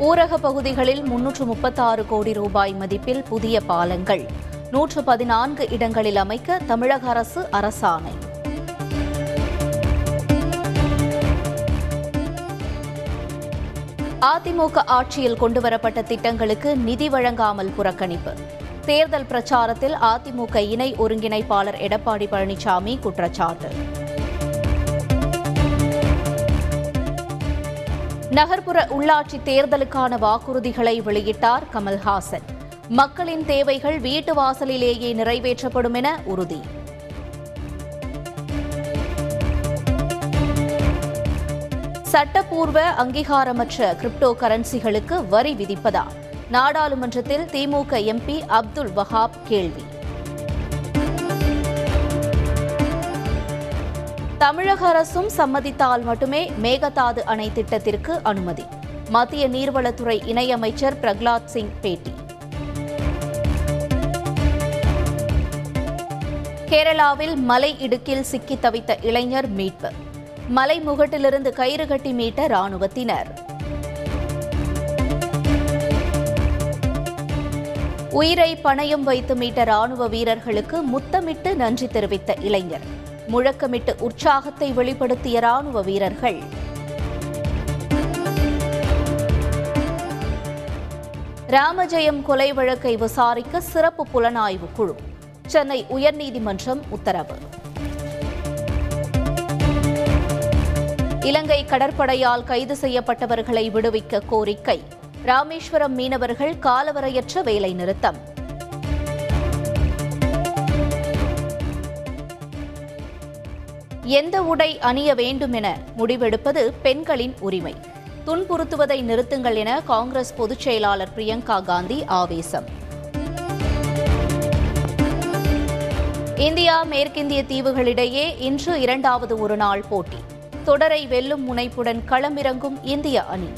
ஊரக பகுதிகளில் முன்னூற்று முப்பத்தாறு கோடி ரூபாய் மதிப்பில் புதிய பாலங்கள். நூற்று பதினான்கு இடங்களில் அமைக்க தமிழக அரசு அரசாணை. அதிமுக ஆட்சியில் கொண்டுவரப்பட்ட திட்டங்களுக்கு நிதி வழங்காமல் புறக்கணிப்பு. தேர்தல் பிரச்சாரத்தில் அதிமுக இணை ஒருங்கிணைப்பாளர் எடப்பாடி பழனிசாமி குற்றச்சாட்டு. நகர்ப்புற உள்ளாட்சி தேர்தலுக்கான வாக்குறுதிகளை வெளியிட்டார் கமல்ஹாசன். மக்களின் தேவைகள் வீட்டு வாசலிலேயே நிறைவேற்றப்படும் என உறுதி. சட்டப்பூர்வ அங்கீகாரமற்ற கிரிப்டோ கரன்சிகளுக்கு வரி விதிப்பதா? நாடாளுமன்றத்தில் திமுக எம்பி அப்துல் வஹாப் கேள்வி. தமிழக அரசும் சம்மதித்தால் மட்டுமே மேகதாது அணை திட்டத்திற்கு அனுமதி. மத்திய நீர்வளத்துறை இணையமைச்சர் பிரகலாத் சிங் பேட்டி. கேரளாவில் மலை இடுக்கில் சிக்கி தவித்த இளைஞர் மீட்பு. மலை முகட்டிலிருந்து கயிறு கட்டி மீட்ட ராணுவத்தினர் உயிரை பணயம் வைத்து மீட்ட ராணுவ வீரர்களுக்கு முத்தமிட்டு நன்றி தெரிவித்த இளைஞர். முழக்கமிட்டு உற்சாகத்தை வெளிப்படுத்திய ராணுவ வீரர்கள். ராமஜெயம் கொலை வழக்கை விசாரிக்க சிறப்பு புலனாய்வு குழு. சென்னை உயர்நீதிமன்றம் உத்தரவு. இலங்கை கடற்படையால் கைது செய்யப்பட்டவர்களை விடுவிக்க கோரிக்கை. ராமேஸ்வரம் மீனவர்கள் காலவரையற்ற வேலை நிறுத்தம் எந்த உடை அணிய வேண்டும் என முடிவெடுப்பது பெண்களின் உரிமை. துன்புறுத்துவதை நிறுத்துங்கள் என காங்கிரஸ் பொதுச் செயலாளர் பிரியங்கா காந்தி ஆவேசம். இந்தியா மேற்கிந்திய தீவுகளிடையே இன்று இரண்டாவது ஒருநாள் போட்டி. தொடரை வெல்லும் முனைப்புடன் களமிறங்கும் இந்திய அணி.